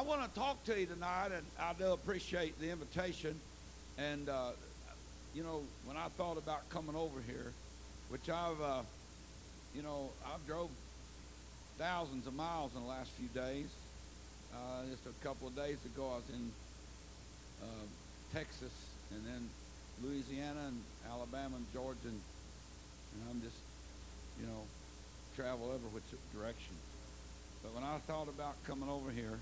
I want to talk to you tonight, and I do appreciate the invitation. And, uh, you know, when I thought about coming over here, which I've, uh, you know, I've drove thousands of miles in the last few days. Uh, just a couple of days ago, I was in uh, Texas and then Louisiana and Alabama and Georgia, and, and I'm just, you know, travel every which direction. But when I thought about coming over here,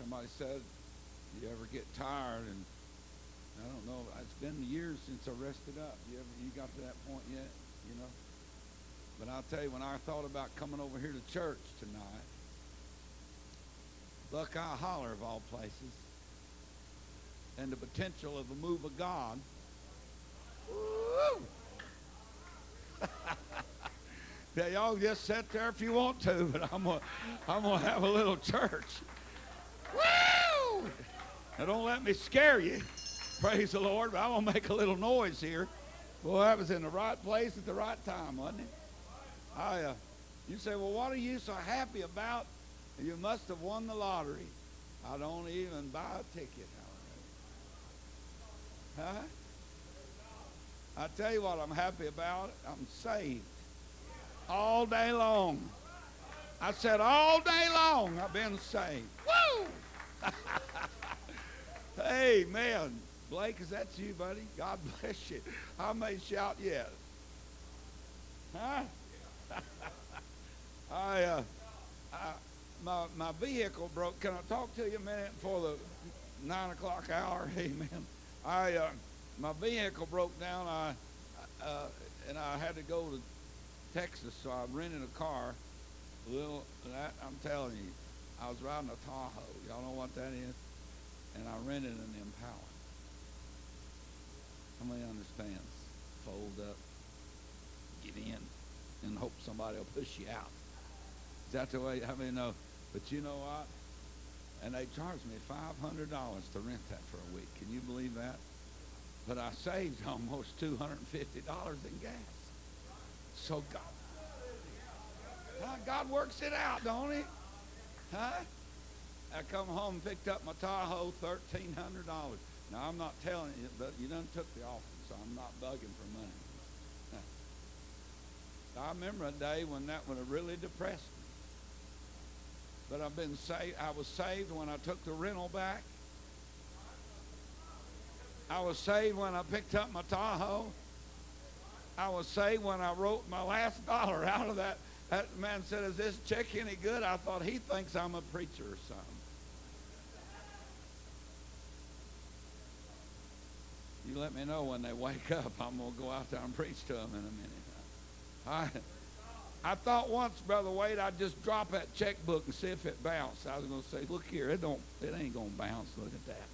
somebody said, "Do you ever get tired?" And I don't know. It's been years since I rested up. You ever you got to that point yet? You know. But I'll tell you, when I thought about coming over here to church tonight, Buckeye Holler of all places, and the potential of a move of God. Woo! Yeah, y'all just sit there if you want to, but I'm gonna, I'm gonna have a little church. Woo! Now don't let me scare you. Praise the Lord, but I'm gonna make a little noise here. Boy, I was in the right place at the right time, wasn't it? I, uh, you say, well, what are you so happy about? You must have won the lottery. I don't even buy a ticket. Huh? I tell you what I'm happy about. I'm saved all day long. I said all day long I've been saved. Woo! Amen. Blake, is that you, buddy? God bless you. I may shout yet. Huh? I, uh, I, my, my vehicle broke. Can I talk to you a minute before the nine o'clock hour? Amen. I, uh, my vehicle broke down. I, uh, and I had to go to Texas, so I rented a car. Little, that, I'm telling you, I was riding a Tahoe. Y'all know what that is? And I rented an Impala. How many understands? Fold up, get in, and hope somebody will push you out. Is that the way? I mean, no. But you know what? And they charged me $500 to rent that for a week. Can you believe that? But I saved almost $250 in gas. So God. God works it out, don't he? Huh? I come home and picked up my Tahoe, thirteen hundred dollars. Now I'm not telling you, but you done took the offering, so I'm not bugging for money. Huh. I remember a day when that would have really depressed me. But I've been saved. I was saved when I took the rental back. I was saved when I picked up my Tahoe. I was saved when I wrote my last dollar out of that. That man said, Is this check any good? I thought he thinks I'm a preacher or something. You let me know when they wake up. I'm going to go out there and preach to them in a minute. I, I thought once, Brother Wade, I'd just drop that checkbook and see if it bounced. I was going to say, look here, it don't, it ain't going to bounce. Look at that.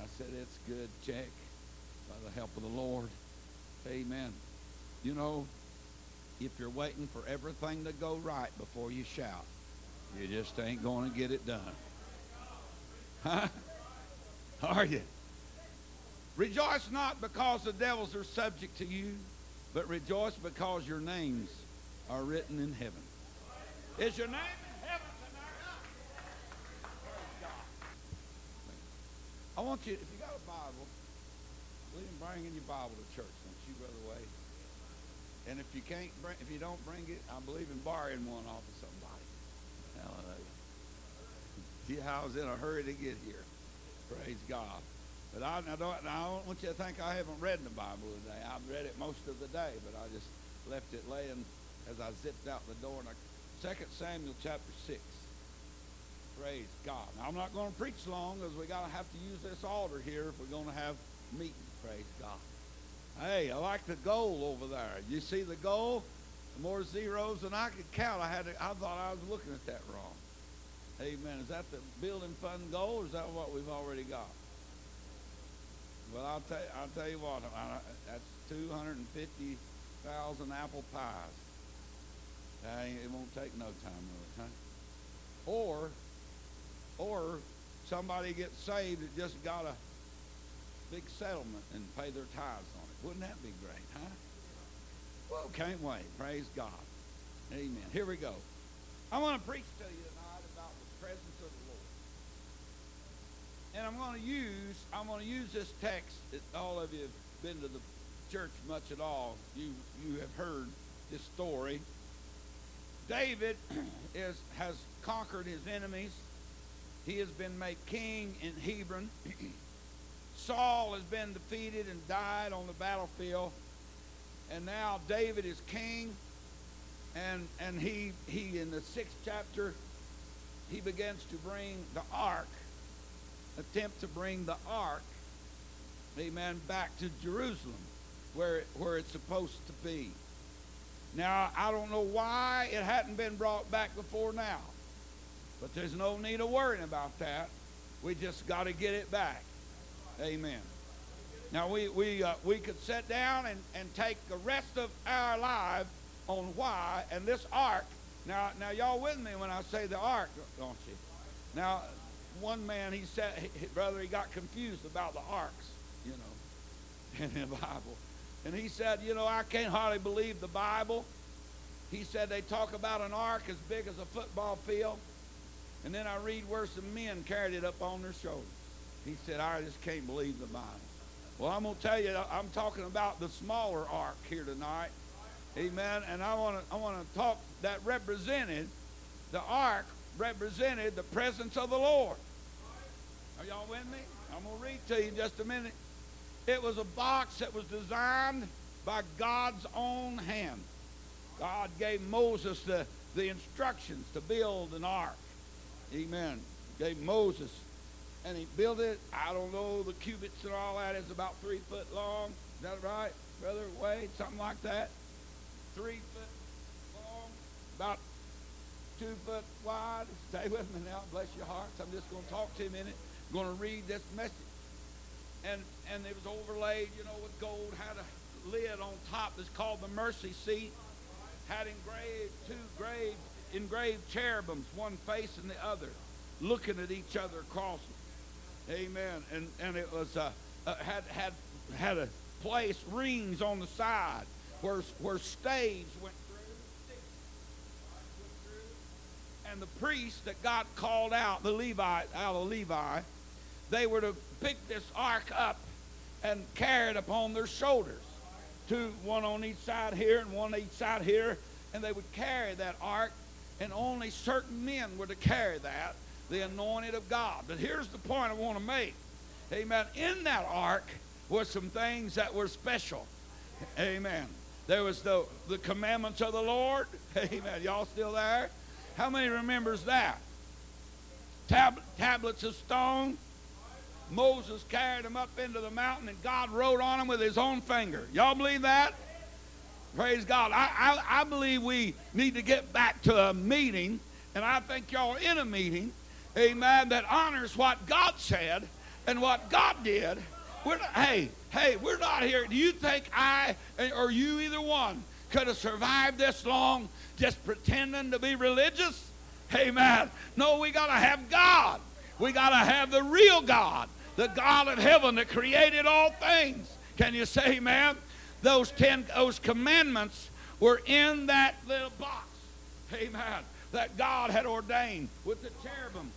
I said, it's good check by the help of the Lord. Amen. You know, if you're waiting for everything to go right before you shout, you just ain't going to get it done. Huh? Are you? Rejoice not because the devils are subject to you, but rejoice because your names are written in heaven. Is your name in heaven tonight? I want you, if you got a Bible, bring in your Bible to church. And if you can't bring, if you don't bring it, I believe in borrowing one off of somebody. Hallelujah. I was in a hurry to get here. Praise God. But I, I, don't, I don't want you to think I haven't read the Bible today. I've read it most of the day, but I just left it laying as I zipped out the door. And I, 2 Samuel chapter 6. Praise God. Now, I'm not going to preach long because we got to have to use this altar here if we're going to have meeting. Praise God. Hey, I like the goal over there. You see the goal? More zeros than I could count. I had to, I thought I was looking at that wrong. Hey, Amen. Is that the building fund goal, or is that what we've already got? Well, I'll tell you, I'll tell you what. I, that's two hundred and fifty thousand apple pies. It won't take no time, really, huh? Or, or somebody gets saved that just got a big settlement and pay their tithes wouldn't that be great, huh? Well, can't wait. Praise God. Amen. Here we go. I want to preach to you tonight about the presence of the Lord. And I'm going to use I'm going to use this text. That all of you have been to the church much at all. You you have heard this story. David is has conquered his enemies. He has been made king in Hebron. Saul has been defeated and died on the battlefield. And now David is king. And and he he in the sixth chapter he begins to bring the ark, attempt to bring the ark, amen, back to Jerusalem, where where it's supposed to be. Now I don't know why it hadn't been brought back before now. But there's no need of worrying about that. We just got to get it back. Amen. Now, we, we, uh, we could sit down and, and take the rest of our life on why, and this ark. Now, now, y'all with me when I say the ark, don't you? Now, one man, he said, he, brother, he got confused about the arks, you know, in the Bible. And he said, you know, I can't hardly believe the Bible. He said they talk about an ark as big as a football field. And then I read where some men carried it up on their shoulders. He said, I just can't believe the Bible. Well, I'm going to tell you, I'm talking about the smaller ark here tonight. Amen. And I want to I want to talk that represented the ark represented the presence of the Lord. Are y'all with me? I'm going to read to you in just a minute. It was a box that was designed by God's own hand. God gave Moses the, the instructions to build an ark. Amen. Gave Moses. And he built it. I don't know the cubits and all that. It's about three foot long. Is that right, Brother Wade? Something like that. Three foot long, about two foot wide. Stay with me now. Bless your hearts. I'm just going to talk to you a minute. I'm going to read this message. And and it was overlaid, you know, with gold. Had a lid on top that's called the mercy seat. Had engraved two engraved engraved cherubims, one facing the other, looking at each other crossing. Amen. And and it was uh, uh, had had had a place rings on the side where where staves went through, and the priests that God called out, the Levite out of Levi, they were to pick this ark up and carry it upon their shoulders. Two, one on each side here and one on each side here, and they would carry that ark and only certain men were to carry that, the anointed of God. But here's the point I want to make. Amen. In that ark were some things that were special. Amen. There was the, the commandments of the Lord. Amen. Y'all still there? How many remembers that? Tab- tablets of stone. Moses carried them up into the mountain and God wrote on them with his own finger. Y'all believe that? Praise God. I, I, I believe we need to get back to a meeting, and I think y'all are in a meeting, amen, that honors what God said and what God did. We're not, hey, hey, we're not here. Do you think I or you, either one, could have survived this long just pretending to be religious? Amen. No, we got to have God. We got to have the real God, the God of heaven that created all things. Can you say amen? those ten those commandments were in that little box. Amen. That God had ordained with the cherubim.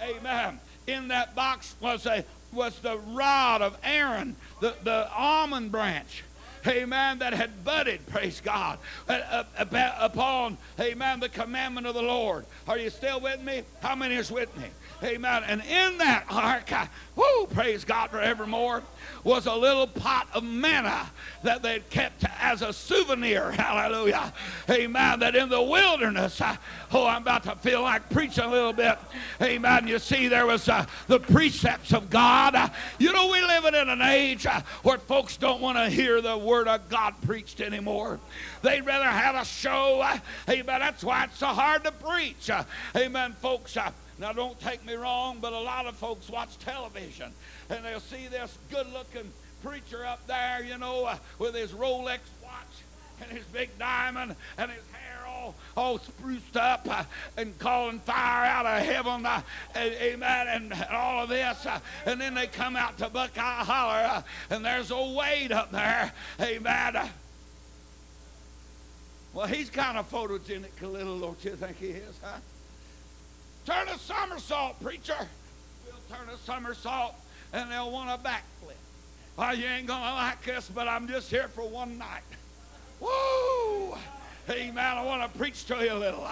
Amen. In that box was a was the rod of Aaron, the, the almond branch amen, that had budded, praise God, uh, uh, upon, amen, the commandment of the Lord. Are you still with me? How many is with me? Amen. And in that ark, whoo, praise God forevermore, was a little pot of manna that they'd kept as a souvenir. Hallelujah. Amen. That in the wilderness, uh, oh, I'm about to feel like preaching a little bit. Amen. You see, there was uh, the precepts of God. Uh, you know, we live in an age uh, where folks don't want to hear the word of God preached anymore. They'd rather have a show. Uh, amen. That's why it's so hard to preach. Uh, amen, folks. Now, don't take me wrong, but a lot of folks watch television and they'll see this good looking preacher up there, you know, uh, with his Rolex watch and his big diamond and his hair all, all spruced up uh, and calling fire out of heaven, uh, and, amen, and, and, all of this. Uh, and then they come out to Buckeye Holler uh, and there's old Wade up there, amen. Well, he's kind of photogenic a little, don't you think he is, huh? Turn a somersault, preacher. We'll turn a somersault and they'll want a backflip. Well, you ain't going to like this, but I'm just here for one night. Woo! Amen. I want to preach to you a little.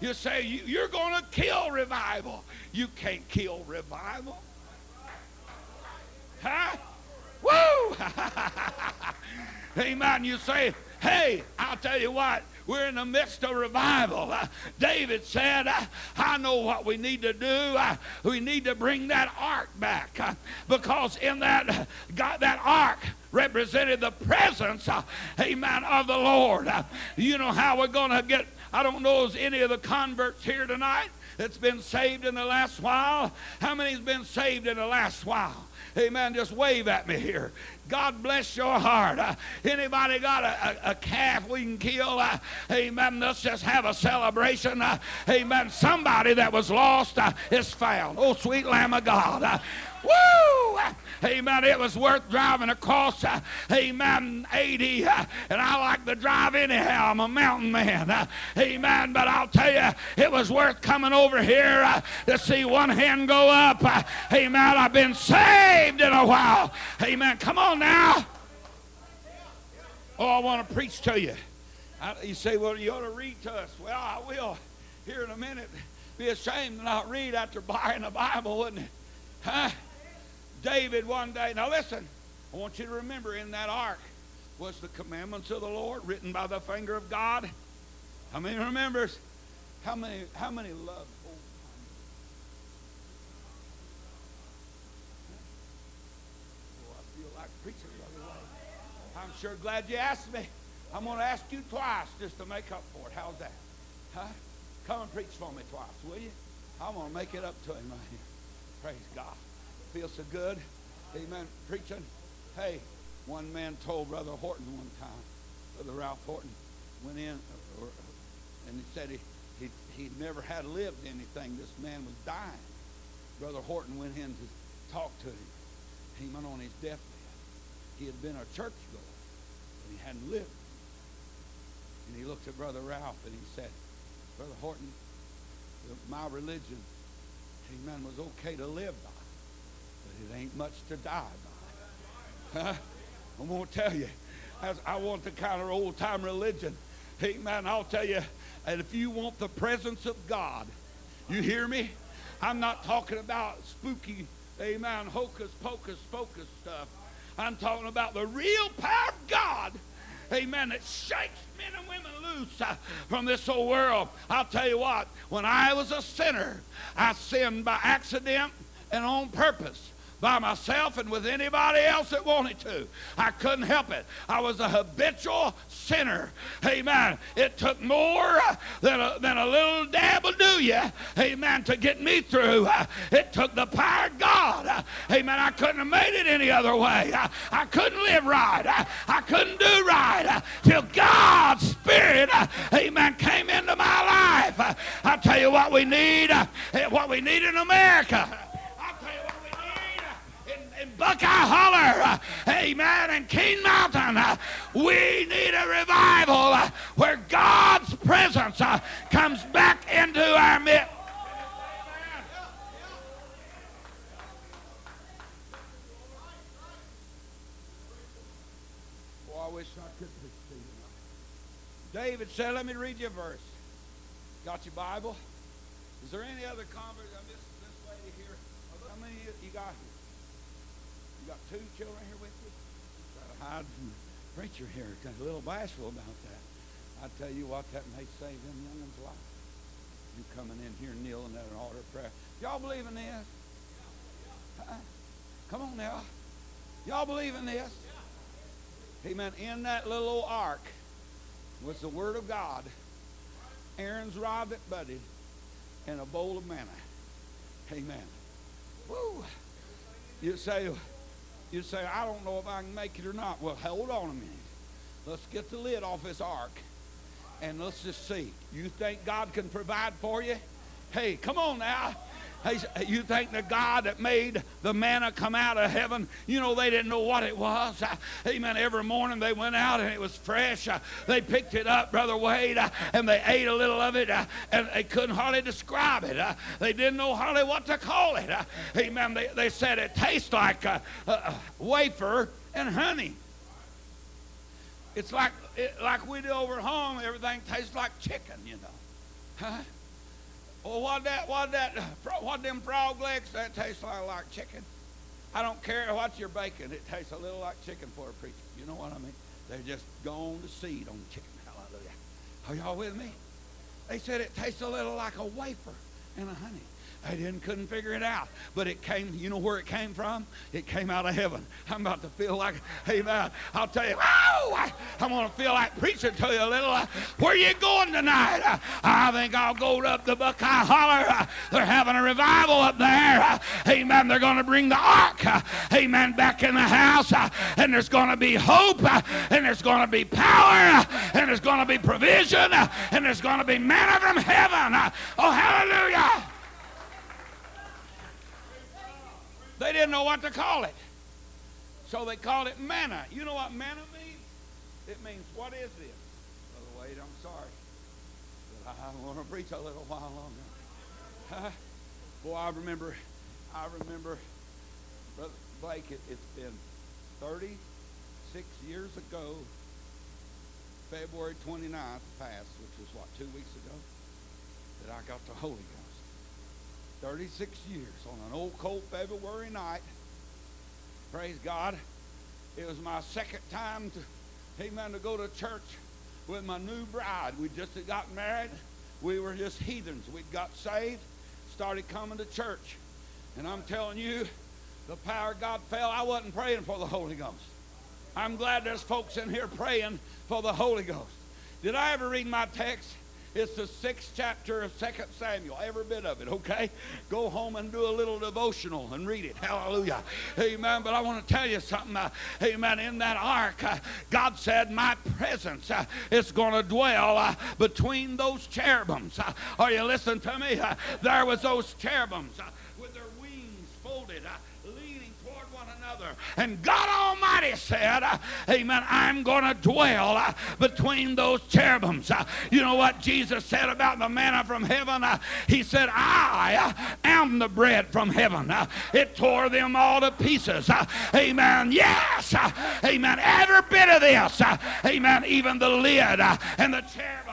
You say you, you're going to kill revival. You can't kill revival. Huh? Woo! Amen. You say, hey, I'll tell you what, we're in the midst of revival. Uh, David said, uh, I know what we need to do. Uh, we need to bring that ark back uh, because in that, God, that ark represented the presence, uh, amen, of the Lord. Uh, you know how we're going to get, I don't know, is any of the converts here tonight that's been saved in the last while? How many's been saved in the last while? Amen. Just wave at me here. God bless your heart. Uh, anybody got a, a, a, calf we can kill? Uh, amen. Let's just have a celebration. Uh, amen. Somebody that was lost uh, is found. Oh, sweet Lamb of God. Uh, Woo! Amen. It was worth driving across, uh, amen, 80. Uh, and I like to drive anyhow. I'm a mountain man. Uh, amen. But I'll tell you, it was worth coming over here uh, to see one hand go up. Uh, amen. I've been saved in a while. Amen. Come on now. Oh, I want to preach to you. I, you say, well, you ought to read to us. Well, I will here in a minute. Be ashamed to not read after buying the Bible, wouldn't it? Huh? David one day. Now listen, I want you to remember in that ark was the commandments of the Lord written by the finger of God. How many remembers? How many how many love old Oh, I feel like preaching, Brother Wayne. I'm sure glad you asked me. I'm going to ask you twice just to make up for it. How's that? Huh? Come and preach for me twice, will you? I'm going to make it up to him right here. Praise God. Feels so good. Amen. Preaching. Hey, one man told Brother Horton one time, Brother Ralph Horton went in, uh, and he said he, he, he never had lived anything. This man was dying. Brother Horton went in to talk to him. He went on his deathbed. He had been a church but he hadn't lived. And he looked at Brother Ralph and he said, Brother Horton, my religion amen, was okay to live by, but it ain't much to die by. Huh? I'm going to tell you, I want the kind of old time religion. Amen. I'll tell you, and if you want the presence of God, you hear me? I'm not talking about spooky, amen, hocus pocus focus stuff. I'm talking about the real power of God. Amen, that shakes men and women loose uh, from this old world. I'll tell you what, when I was a sinner, I sinned by accident and on purpose by myself and with anybody else that wanted to. I couldn't help it. I was a habitual sinner. Amen. It took more than a, than a little dab will do you. Amen. To get me through. It took the power of God. Amen. I couldn't have made it any other way. I, I couldn't live right. I, I couldn't do right till God's Spirit, amen, came into my life. i tell you what we need, eh, what we need in America in Buckeye Holler, amen, and King Mountain, we need a revival where God's presence uh, comes back into our midst. I wish I could. David said, let me read you a verse. Got your Bible? Is there any other converts? I'm uh, this, this lady here. How many you got here? Got two children here with you? Try to hide from the preacher here. a little bashful about that. I tell you what, that may save them young'uns' life. You coming in here kneeling at an altar of prayer. Y'all believe in this? Huh? Come on now. Y'all believe in this? Amen. In that little old ark was the Word of God, Aaron's rod that budded, and a bowl of manna. Amen. Woo! You say, you say, I don't know if I can make it or not. Well, hold on a minute. Let's get the lid off this ark and let's just see. You think God can provide for you? Hey, come on now. You think the God that made the manna come out of heaven, you know, they didn't know what it was. Uh, amen. Every morning they went out and it was fresh. Uh, they picked it up, Brother Wade, uh, and they ate a little of it, uh, and they couldn't hardly describe it. Uh, they didn't know hardly what to call it. Uh, amen. They, they said it tastes like a wafer and honey. It's like, it, like we do over home, everything tastes like chicken, you know. Huh? Well, what that, what that, what them frog legs, that tastes like, like chicken. I don't care what you're baking, it tastes a little like chicken for a preacher. You know what I mean? They're just gone to seed on chicken. Hallelujah. Are y'all with me? They said it tastes a little like a wafer and a honey. I didn't couldn't figure it out. But it came, you know where it came from? It came out of heaven. I'm about to feel like, amen. I'll tell you, oh, I, am going to feel like preaching to you a little. Uh, where you going tonight? Uh, I think I'll go up the Buckeye Holler. Uh, they're having a revival up there. Uh, amen. They're going to bring the ark, uh, amen, back in the house. Uh, and there's going to be hope. and there's going to be power. and there's going to be provision. and there's going to be manna from heaven. oh, hallelujah. They didn't know what to call it. So they called it manna. You know what manna means? It means, what is this? Brother Wade, I'm sorry. But I want to preach a little while longer. Huh? Boy, I remember, I remember, Brother Blake, it, it's been 36 years ago, February 29th passed, which was what, two weeks ago, that I got the Holy Ghost. 36 years on an old cold February night. Praise God. It was my second time to, amen, to go to church with my new bride. We just had got married. We were just heathens. We'd got saved, started coming to church. And I'm telling you, the power of God fell. I wasn't praying for the Holy Ghost. I'm glad there's folks in here praying for the Holy Ghost. Did I ever read my text? It's the sixth chapter of Second Samuel, every bit of it, okay? Go home and do a little devotional and read it. Hallelujah. Amen. But I want to tell you something. Uh, amen. In that ark, uh, God said, My presence uh, is going to dwell uh, between those cherubims. Uh, are you listening to me? Uh, there was those cherubims with their wings folded. And God Almighty said, uh, Amen, I'm going to dwell uh, between those cherubims. Uh, you know what Jesus said about the manna from heaven? He said, I am the bread from heaven. It tore them all to pieces. Amen. Yes. Amen. Every bit of this. Amen. Even the lid and the cherubim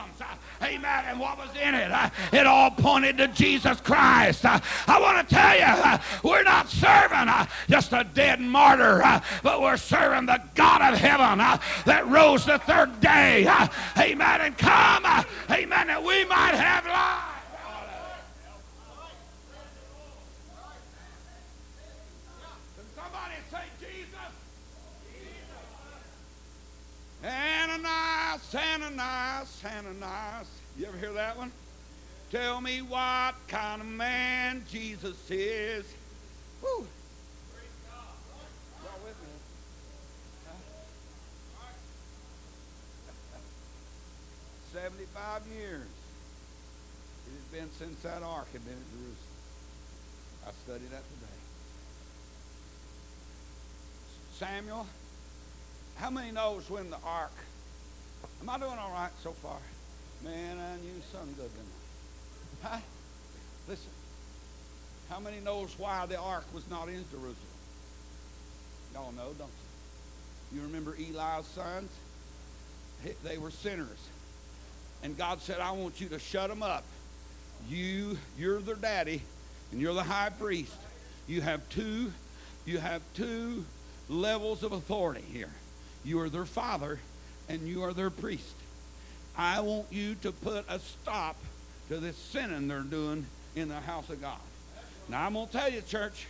Amen. And what was in it? Uh, it all pointed to Jesus Christ. Uh, I want to tell you, uh, we're not serving just a dead martyr, Uh, but we're serving the God of heaven uh, that rose the third day. Uh, amen. And come, amen, that we might have life. Can somebody say Jesus? Ananias, Ananias, Ananias. You ever hear that one? Tell me what kind of man Jesus is. Woo. Y'all with me? Huh? 75 years. It has been since that ark had been in Jerusalem. I studied that today. Samuel how many knows when the ark? Am I doing all right so far? Man, I knew some good tonight. Huh? Listen. How many knows why the ark was not in Jerusalem? Y'all know, don't you? You remember Eli's sons? They were sinners. And God said, I want you to shut them up. You, you're their daddy, and you're the high priest. You have two, you have two levels of authority here. You are their father, and you are their priest. I want you to put a stop to this sinning they're doing in the house of God. Now, I'm going to tell you, church,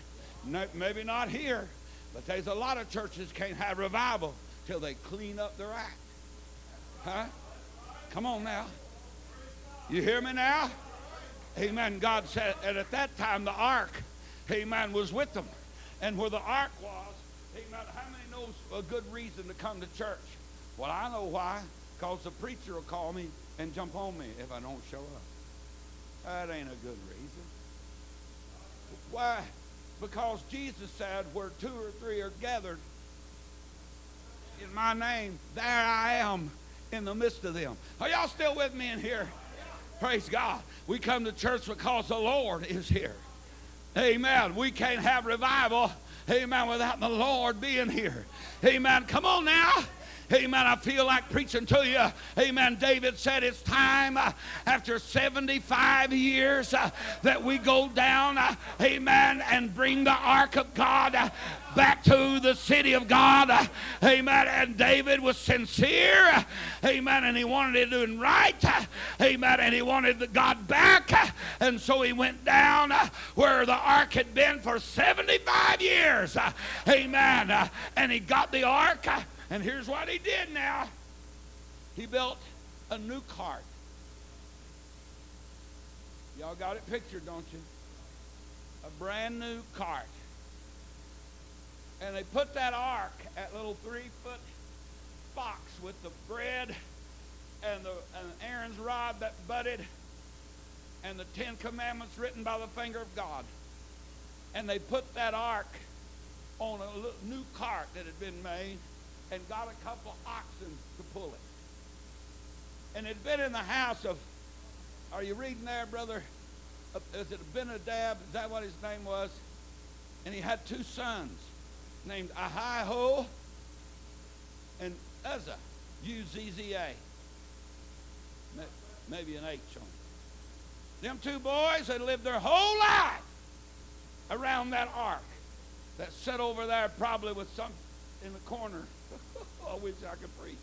maybe not here, but there's a lot of churches can't have revival till they clean up their act. Huh? Come on now. You hear me now? Amen. God said, and at that time the ark, amen, was with them. And where the ark was, amen, how many knows a good reason to come to church. Well, I know why. Because the preacher will call me and jump on me if I don't show up. That ain't a good reason. Why? Because Jesus said, where two or three are gathered in my name, there I am in the midst of them. Are y'all still with me in here? Praise God. We come to church because the Lord is here. Amen. We can't have revival, amen, without the Lord being here. Amen. Come on now. Amen. I feel like preaching to you. Amen. David said it's time uh, after 75 years uh, that we go down, uh, amen, and bring the ark of God uh, back to the city of God. Uh, amen. And David was sincere. Amen. And he wanted it right. uh, Amen. And he wanted God back. And so he went down where the ark had been for 75 years. Amen. And he got the ark. and here's what he did now he built a new cart. Y'all got it pictured, don't you? A brand new cart. And they put that ark, that little three foot box with the bread and, the, and Aaron's rod that budded and the Ten Commandments written by the finger of God. And they put that ark on a new cart that had been made and got a couple of oxen to pull it. And it had been in the house of, are you reading there, brother? Is it Abinadab? Is that what his name was? And he had two sons named Ahio and Uzzah, U-Z-Z-A. Maybe an H on it. Them two boys had lived their whole life around that ark that sat over there probably with some in the corner. I wish I could preach.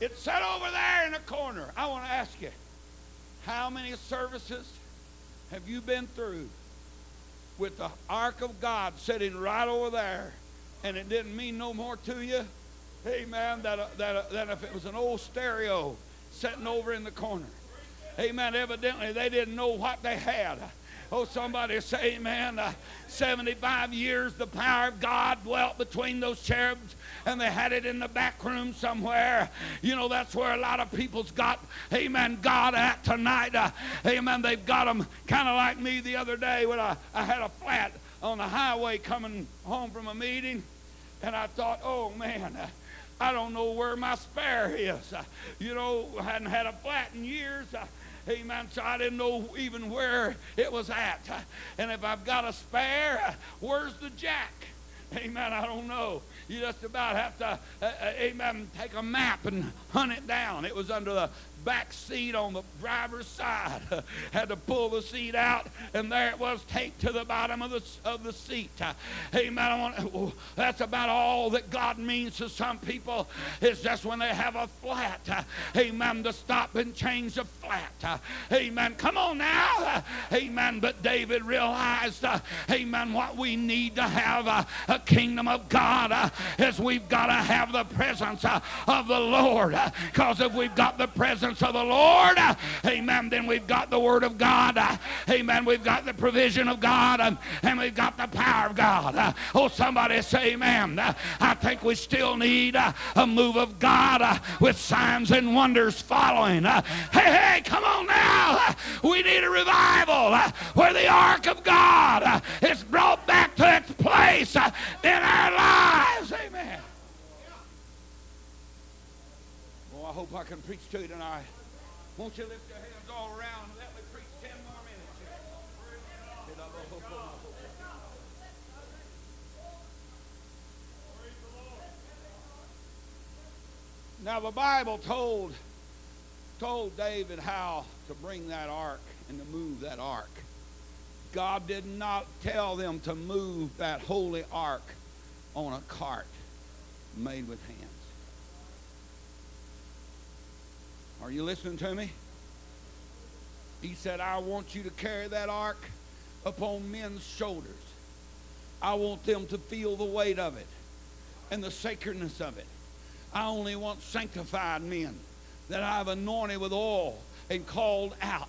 It sat over there in the corner. I want to ask you, how many services have you been through with the ark of God sitting right over there, and it didn't mean no more to you? Amen. That, uh, that, uh, than if it was an old stereo sitting over in the corner. Amen. Evidently, they didn't know what they had. Oh, somebody say, amen. Uh, 75 years, the power of God dwelt between those cherubs, and they had it in the back room somewhere. You know, that's where a lot of people's got, amen, God at tonight. Uh, amen. They've got them kind of like me the other day when I, I had a flat on the highway coming home from a meeting, and I thought, oh, man. Uh, I don't know where my spare is. Uh, you know, I hadn't had a flat in years. Uh, Amen. So I didn't know even where it was at. Uh, And if I've got a spare, where's the jack? Amen. I don't know. You just about have to, uh, uh, amen, take a map and hunt it down. It was under the back seat on the driver's side. Had to pull the seat out, and there it was taped to the bottom of the, of the seat. Uh, Amen. Want, oh, that's about all that God means to some people is just when they have a flat. uh, Amen. To stop and change the flat. Uh, Amen. Come on now. Amen. But David realized, Amen, what we need to have a kingdom of God is we've got to have the presence of the Lord. Because if we've got the presence of the Lord, amen, then we've got the Word of God. Amen. We've got the provision of God and we've got the power of God. Oh, somebody say amen. I think we still need a move of God with signs and wonders following. Hey, hey, come on now. We need a revival where the ark of God is brought back to its place in our lives. Amen. Well, I hope I can preach to you tonight. Won't you lift your hands all around and let me preach 10 more minutes? Now the Bible told told David how to bring that ark and to move that ark. God did not tell them to move that holy ark on a cart made with hands. Are you listening to me? He said, I want you to carry that ark upon men's shoulders. I want them to feel the weight of it and the sacredness of it. I only want sanctified men that I've anointed with oil and called out.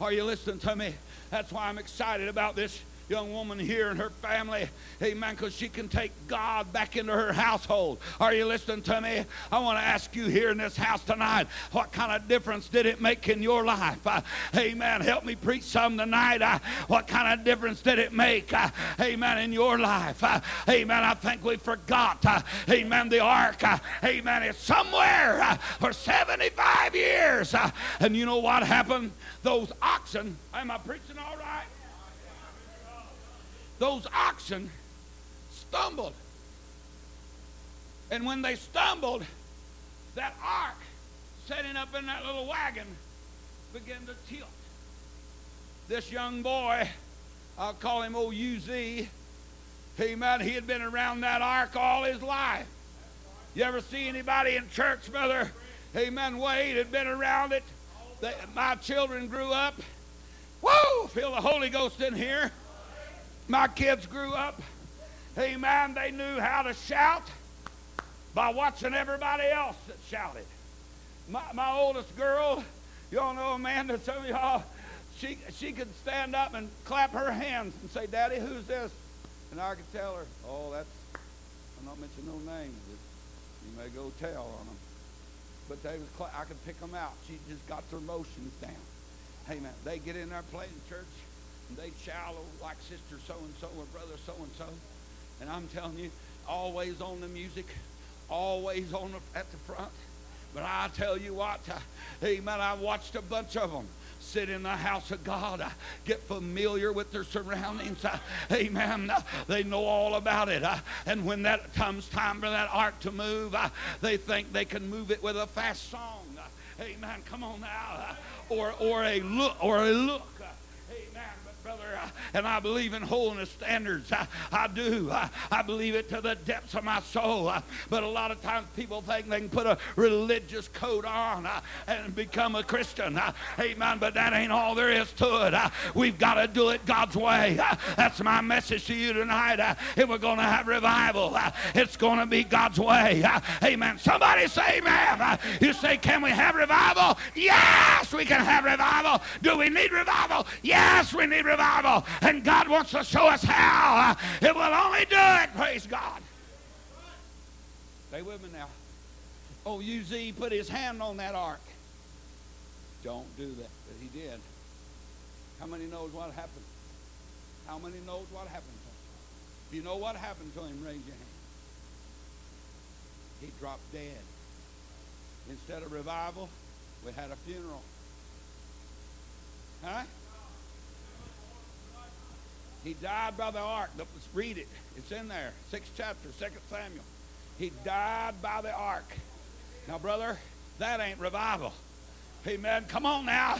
Are you listening to me? That's why I'm excited about this young woman here and her family. Amen. Because she can take God back into her household. Are you listening to me? I want to ask you here in this house tonight what kind of difference did it make in your life? Uh, amen. Help me preach some tonight. Uh, what kind of difference did it make? Uh, amen. In your life. Uh, amen. I think we forgot. Uh, amen. The ark. Uh, amen. It's somewhere for 75 years. and you know what happened? Those oxen. Am I preaching all right? Those oxen stumbled. And when they stumbled, that ark setting up in that little wagon began to tilt. This young boy, I'll call him old UZ, amen, he had been around that ark all his life. You ever see anybody in church, brother? Amen. Wade had been around it. They, my children grew up. Whoa! Feel the Holy Ghost in here. My kids grew up, amen, they knew how to shout by watching everybody else that shouted. My, my oldest girl, y'all know Amanda, some of y'all, she, she could stand up and clap her hands and say, Daddy, who's this? And I could tell her, oh, that's, I'm not mentioning no names. You may go tell on them. But they was, I could pick them out. She just got their motions down. Hey, man, they get in there playing church and they shallow like sister so and so or brother so and I'm telling you, always on the music, always on the, at the front. But I tell you what, amen, I watched a bunch of them sit in the house of God, get familiar with their surroundings. Amen. They know all about it. And when that comes time for that ark to move, they think they can move it with a fast song. Amen. Come on now. or, or a look, or a look and I believe in holiness standards. I, I do. I, I, believe it to the depths of my soul. Uh, but a lot of times people think they can put a religious coat on uh, and become a Christian. Amen. But that ain't all there is to it. We've got to do it God's way. That's my message to you tonight. If we're going to have revival, it's going to be God's way. Amen. Somebody say amen. You say, can we have revival? Yes, we can have revival. Do we need revival? Yes, we need revival And God wants to show us how. Uh, it will only do it. Praise God. Stay with me now. Oh, UZ put his hand on that ark. Don't do that. But he did. How many knows what happened? How many knows what happened to him? If you know what happened to him, raise your hand. He dropped dead. Instead of revival, we had a funeral. Huh? He died by the ark. Let's read it. It's in there. Sixth chapter, Second Samuel. He died by the ark. Now, brother, that ain't revival. Amen. Come on now.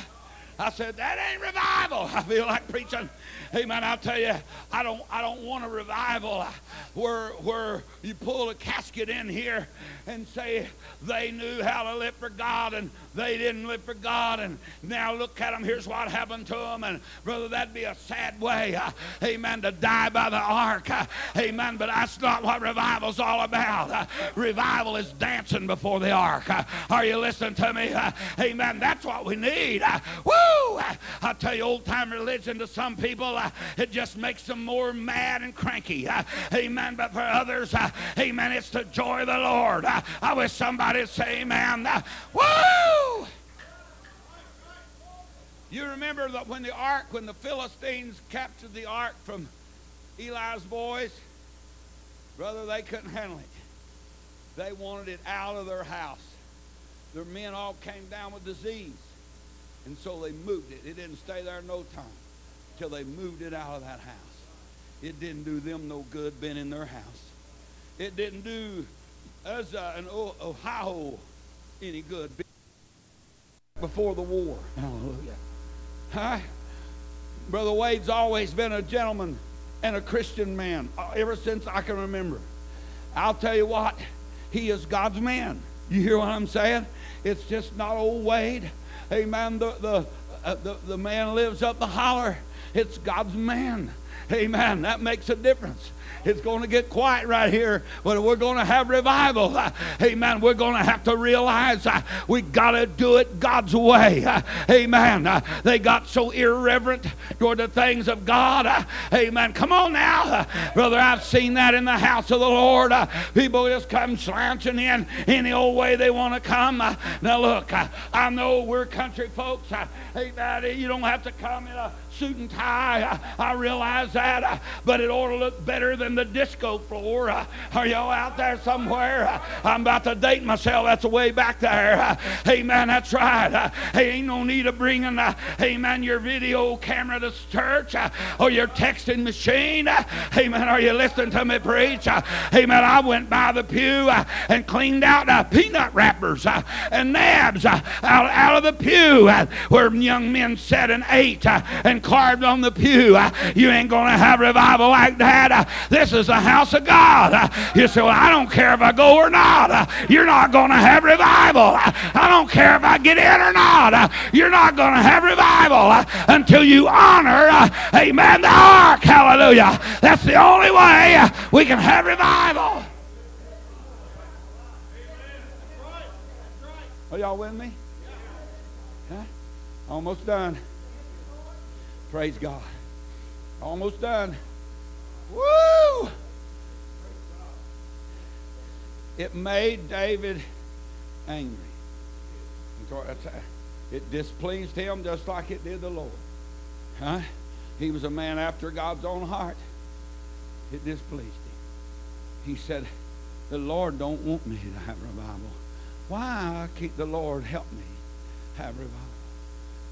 I said, that ain't revival. I feel like preaching. Hey man, I'll tell you, I don't I don't want a revival where where you pull a casket in here and say they knew how to live for God and they didn't live for God and now look at them. Here's what happened to them. And brother, that'd be a sad way. Uh, amen. To die by the ark. Uh, amen. But that's not what revival's all about. Uh, revival is dancing before the ark. Uh, are you listening to me? Uh, amen. That's what we need. Uh, woo! I tell you, old time religion to some people, uh, it just makes them more mad and cranky. Uh, amen. But for others, uh, amen, it's the joy of the Lord. I wish somebody would say amen. Woo! You remember that when the ark, when the Philistines captured the ark from Eli's boys, brother, they couldn't handle it. They wanted it out of their house. Their men all came down with disease. And so they moved it. It didn't stay there no time till they moved it out of that house. It didn't do them no good being in their house. It didn't do us uh, an Ohio any good before the war. Hallelujah. Huh? Brother Wade's always been a gentleman and a Christian man uh, ever since I can remember. I'll tell you what, he is God's man. You hear what I'm saying? It's just not old Wade. Amen. The, the, uh, the, the man lives up the holler. It's God's man. Amen. That makes a difference. It's going to get quiet right here, but we're going to have revival. Amen. We're going to have to realize uh, we got to do it God's way. Amen. Uh, they got so irreverent toward the things of God. Uh, amen. Come on now, brother. I've seen that in the house of the Lord. people just come slouching in any old way they want to come. now look, I know we're country folks. amen. You don't have to come in a suit and tie. I, I realize that, uh, but it ought to look better than the disco floor. Uh, are y'all out there somewhere? Uh, I'm about to date myself. That's way back there. hey, man, that's right. hey, ain't no need of bringing, hey, man, your video camera to church or your texting machine. hey, man, are you listening to me preach? hey, man, I went by the pew and cleaned out peanut wrappers and nabs out, out of the pew where young men sat and ate and carved on the pew. Uh, you ain't going to have revival like that. Uh, this is the house of God. Uh, you say, Well, I don't care if I go or not. You're not going to have revival. I don't care if I get in or not. You're not going to have revival until you honor, amen, the ark. Hallelujah. That's the only way we can have revival. Are y'all with me? Huh? Almost done. Praise God. Almost done. Woo! It made David angry. It displeased him just like it did the Lord. Huh? He was a man after God's own heart. It displeased him. He said, The Lord don't want me to have revival. Why can't the Lord help me have revival?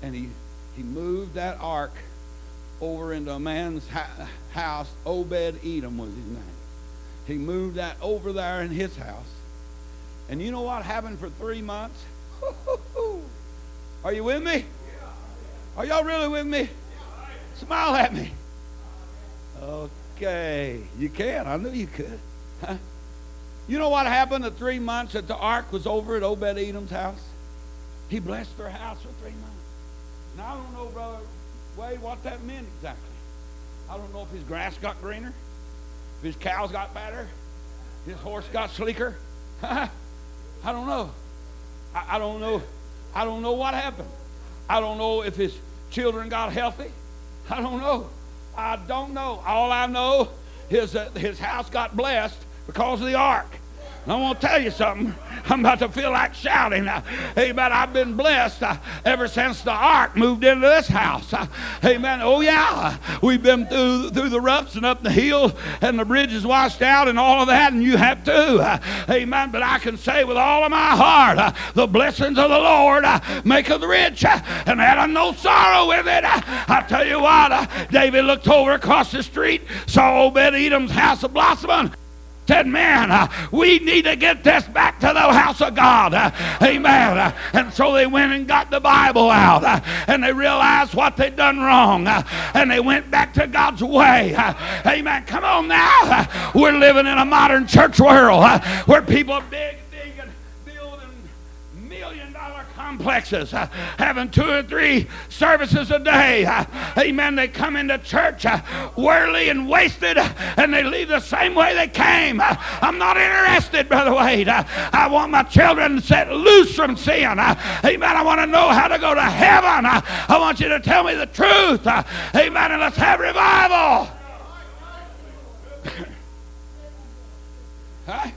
And he, he moved that ark over into a man's house. Obed Edom was his name. He moved that over there in his house. And you know what happened for three months? Are you with me? Are y'all really with me? Smile at me. Okay. You can. I knew you could. Huh? You know what happened the three months that the ark was over at Obed Edom's house? He blessed their house for three months. Now, I don't know, brother Wade, what that meant exactly. I don't know if his grass got greener, if his cows got better, his horse got sleeker. I don't know. I, I don't know. I don't know what happened. I don't know if his children got healthy. I don't know. I don't know. All I know is that his house got blessed because of the ark. I want to tell you something. I'm about to feel like shouting. Uh, amen. I've been blessed uh, ever since the ark moved into this house. Uh, amen. Oh, yeah. We've been through, through the roughs and up the hill, and the bridges washed out, and all of that, and you have too. amen. But I can say with all of my heart, the blessings of the Lord make maketh rich, and had no sorrow with it. I tell you what, David looked over across the street, saw Obed Edom's house of blossoming said, Man, uh, we need to get this back to the house of God. Uh, amen. Uh, and so they went and got the Bible out and they realized what they'd done wrong and they went back to God's way. Amen. Come on now. we're living in a modern church world where people are big complexes, uh, having two or three services a day. Uh, amen. They come into church uh, whirly and wasted, uh, and they leave the same way they came. Uh, I'm not interested, Brother Wade. Uh, I want my children set loose from sin. amen. I want to know how to go to heaven. I want you to tell me the truth. amen. And let's have revival. huh?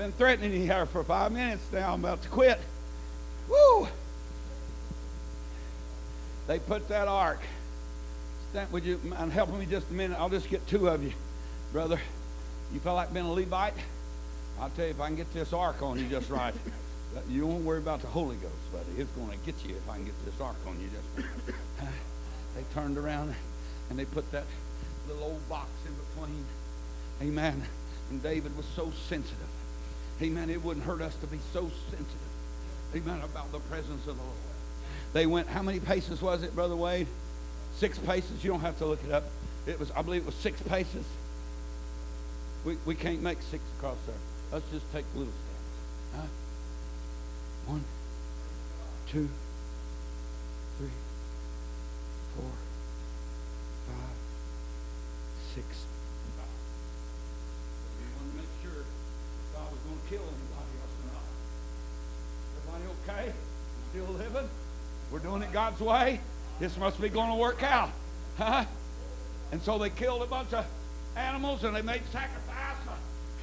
Been threatening you here for five minutes now. I'm about to quit. Woo! They put that ark. Stand, would you mind helping me just a minute? I'll just get two of you, brother. You feel like being a Levite? I'll tell you if I can get this ark on you just right. you won't worry about the Holy Ghost, buddy. It's going to get you if I can get this ark on you just right. they turned around and they put that little old box in between. Amen. And David was so sensitive. Amen. It wouldn't hurt us to be so sensitive. Amen. About the presence of the Lord. They went, how many paces was it, Brother Wade? Six paces. You don't have to look it up. It was, I believe it was six paces. We, we can't make six across there. Let's just take little steps. Huh? One, two, three, four, five, six. We want to make sure if God was going to kill anybody else or not. Everybody okay? Still living? We're doing it God's way. This must be going to work out. Huh? And so they killed a bunch of animals and they made sacrifice.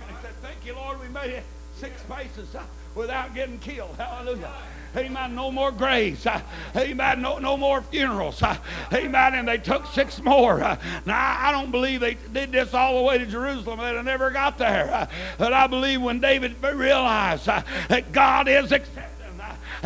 And they said, Thank you, Lord, we made it six paces without getting killed. Hallelujah. Amen. No more graves. Amen. No, no more funerals. Amen. And they took six more. Now, I don't believe they did this all the way to Jerusalem. They never got there. But I believe when David realized that God is accepting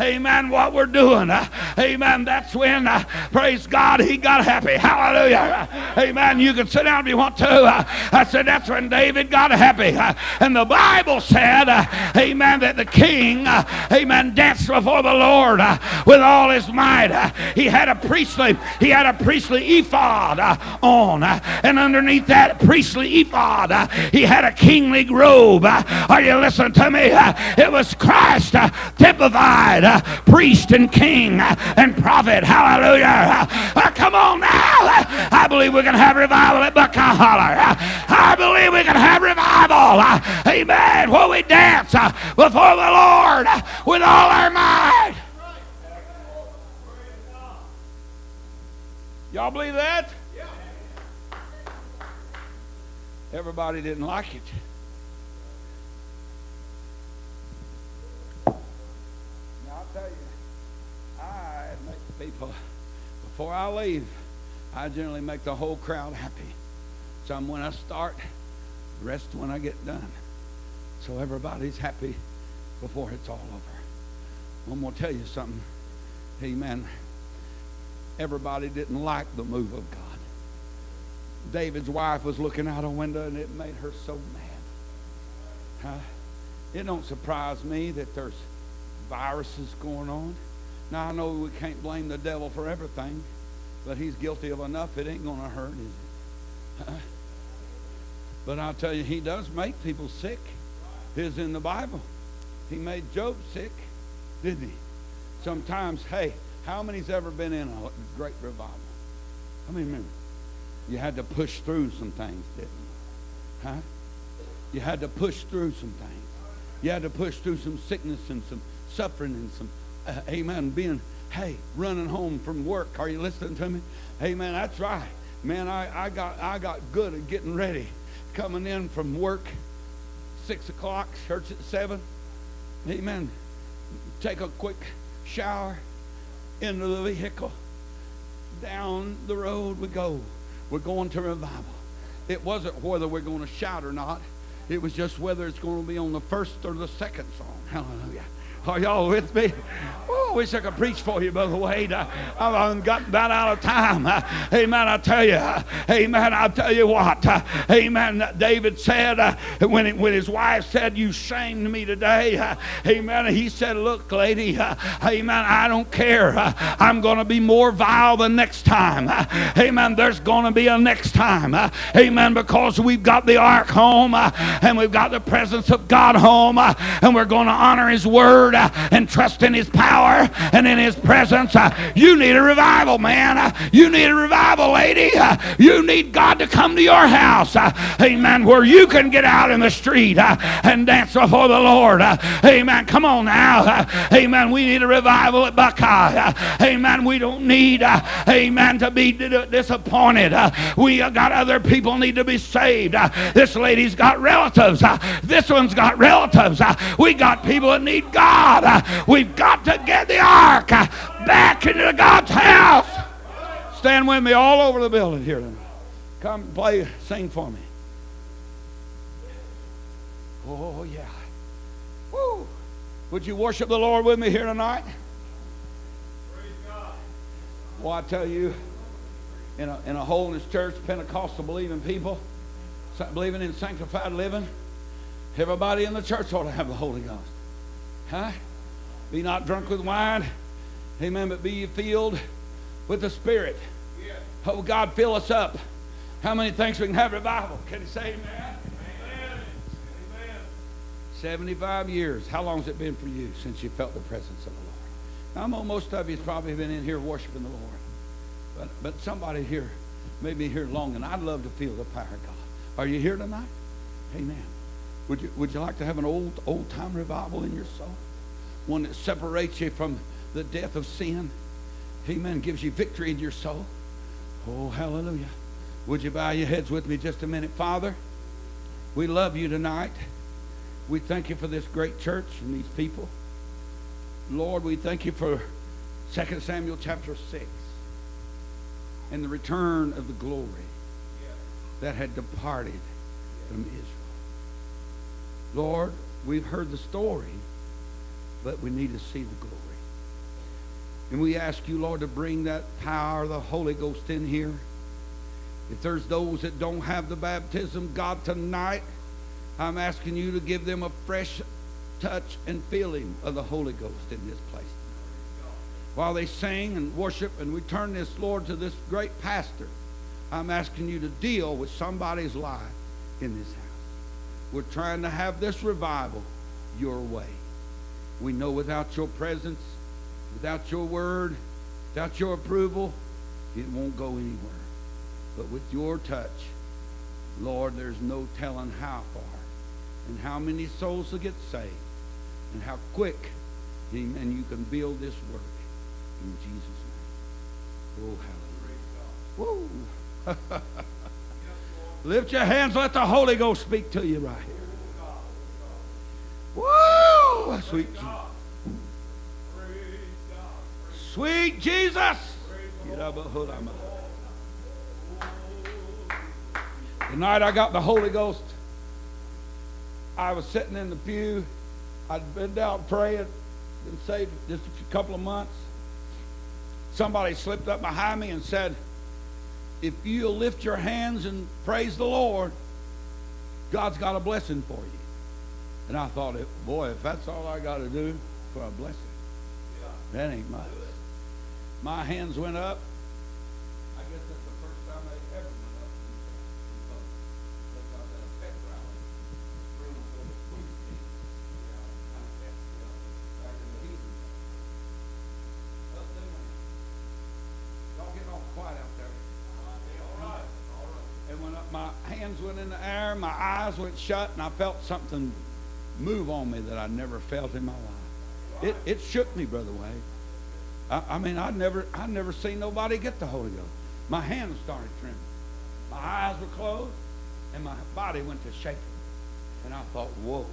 amen, what we're doing. Uh, amen. That's when, uh, praise God, he got happy. Hallelujah. Amen. You can sit down if you want to. Uh, I said that's when David got happy. Uh, and the Bible said, uh, amen, that the king, uh, amen, danced before the Lord with all his might. he had a priestly, he had a priestly ephod on. and underneath that priestly ephod, he had a kingly robe. are you listening to me? it was Christ typified Uh, priest and king uh, and prophet. Hallelujah. Uh, uh come on now. I believe we can have revival at Buckeye Holler. I believe we can have revival. Amen. Where we dance before the Lord with all our might. Y'all believe that? Everybody didn't like it. People, before I leave, I generally make the whole crowd happy. Some when I start, the rest when I get done. So everybody's happy before it's all over. I'm going to tell you something. Amen. Everybody didn't like the move of God. David's wife was looking out a window and it made her so mad. It don't surprise me that there's viruses going on. Now, I know we can't blame the devil for everything, but he's guilty of enough. It ain't going to hurt, is it? but I'll tell you, he does make people sick. It's in the Bible. He made Job sick, didn't he? Sometimes, hey, how many's ever been in a great revival? How many remember? You had to push through some things, didn't you? Huh? You had to push through some things. You had to push through some sickness and some suffering and some uh, amen, being, hey, running home from work. Are you listening to me? Amen. That's right. Man, I, I got I got good at getting ready. Coming in from work, six o'clock, church at seven. Amen. Take a quick shower into the vehicle. Down the road we go. We're going to revival. It wasn't whether we're going to shout or not. It was just whether it's going to be on the first or the second song. Hallelujah. Are y'all with me? Oh, I wish I could preach for you, Brother Wade. I, I've gotten about out of time. Uh, amen. I tell you. Uh, amen. I tell you what. Uh, amen. David said when, when his wife said, You shamed me today. Amen. He said, Look, lady. Amen. I don't care. I'm going to be more vile the next time. Amen. There's going to be a next time. Amen. Because we've got the ark home and we've got the presence of God home and we're going to honor his word word uh, and trust in his power and in his presence. Uh, you need a revival, man. Uh, you need a revival, lady. Uh, you need God to come to your house. Uh, amen. Where you can get out in the street uh, and dance before the Lord. Amen. Come on now. Amen. We need a revival at Buckeye. Amen. We don't need, amen, to be disappointed. We got other people need to be saved. This lady's got relatives. This one's got relatives. We got people that need God. God. We've got to get the ark back into God's house. Stand with me all over the building here. Come play, sing for me. Oh, yeah. Woo. Would you worship the Lord with me here tonight? Well, I tell you, in a, in a holiness church, Pentecostal believing people, believing in sanctified living, everybody in the church ought to have the Holy Ghost. Huh? Be not drunk with wine. Amen. But be filled with the Spirit. Yeah. Oh, God, fill us up. How many thinks we can have revival? Can you say amen? amen? Amen. 75 years. How long has it been for you since you felt the presence of the Lord? I know most of you's probably been in here worshiping the Lord. But, but somebody here may be here long, and I'd love to feel the power of God. Are you here tonight? Amen. Would you, would you like to have an old, old time revival in your soul? One that separates you from the death of sin? Amen. Gives you victory in your soul. Oh, hallelujah. Would you bow your heads with me just a minute? Father, we love you tonight. We thank you for this great church and these people. Lord, we thank you for 2 Samuel chapter 6 and the return of the glory that had departed from Israel. Lord, we've heard the story, but we need to see the glory. And we ask you, Lord, to bring that power of the Holy Ghost in here. If there's those that don't have the baptism, God, tonight, I'm asking you to give them a fresh touch and feeling of the Holy Ghost in this place. While they sing and worship and we turn this, Lord, to this great pastor, I'm asking you to deal with somebody's life in this house. We're trying to have this revival your way. We know without your presence, without your word, without your approval, it won't go anywhere. But with your touch, Lord, there's no telling how far and how many souls will get saved and how quick, amen, you can build this work in Jesus' name. Oh, hallelujah. Woo. Lift your hands, let the Holy Ghost speak to you right here. Woo! Sweet Jesus. Sweet Jesus. Tonight I got the Holy Ghost. I was sitting in the pew. I'd been down praying, been saved just a couple of months. Somebody slipped up behind me and said, If you'll lift your hands and praise the Lord, God's got a blessing for you. And I thought, boy, if that's all I got to do for a blessing, that ain't much. My hands went up. I guess that's the first time they ever went up. Y'all get all quiet out there. And when my hands went in the air, my eyes went shut, and I felt something move on me that I never felt in my life. It, it shook me, Brother Wade. I, I mean, I'd never, I'd never seen nobody get the Holy Ghost. My hands started trembling. My eyes were closed, and my body went to shaking. And I thought, whoa,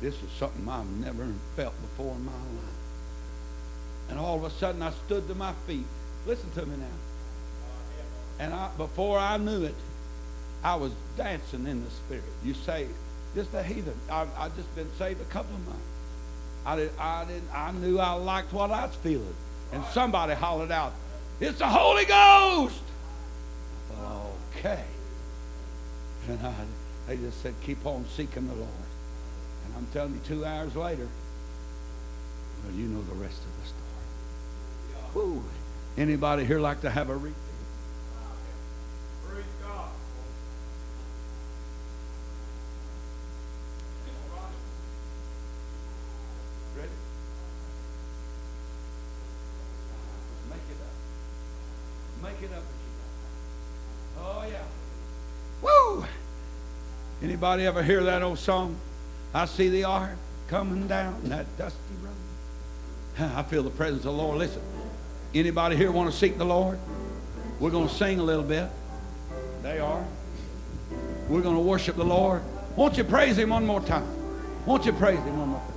this is something I've never felt before in my life. And all of a sudden, I stood to my feet. Listen to me now. And I, before I knew it, I was dancing in the spirit. You say, just a heathen. I, I just been saved a couple of months. I did, I did, I knew I liked what I was feeling, and somebody hollered out, "It's the Holy Ghost!" Okay. And I, they just said, "Keep on seeking the Lord." And I'm telling you, two hours later, well, you know the rest of the story. Anybody here like to have a refill? Ready? Make it it up. Oh yeah. Woo! Anybody ever hear that old song? I see the ark coming down that dusty road. I feel the presence of the Lord. Listen, anybody here want to seek the Lord? We're going to sing a little bit. They are. We're going to worship the Lord. Won't you praise Him one more time? Won't you praise Him one more time?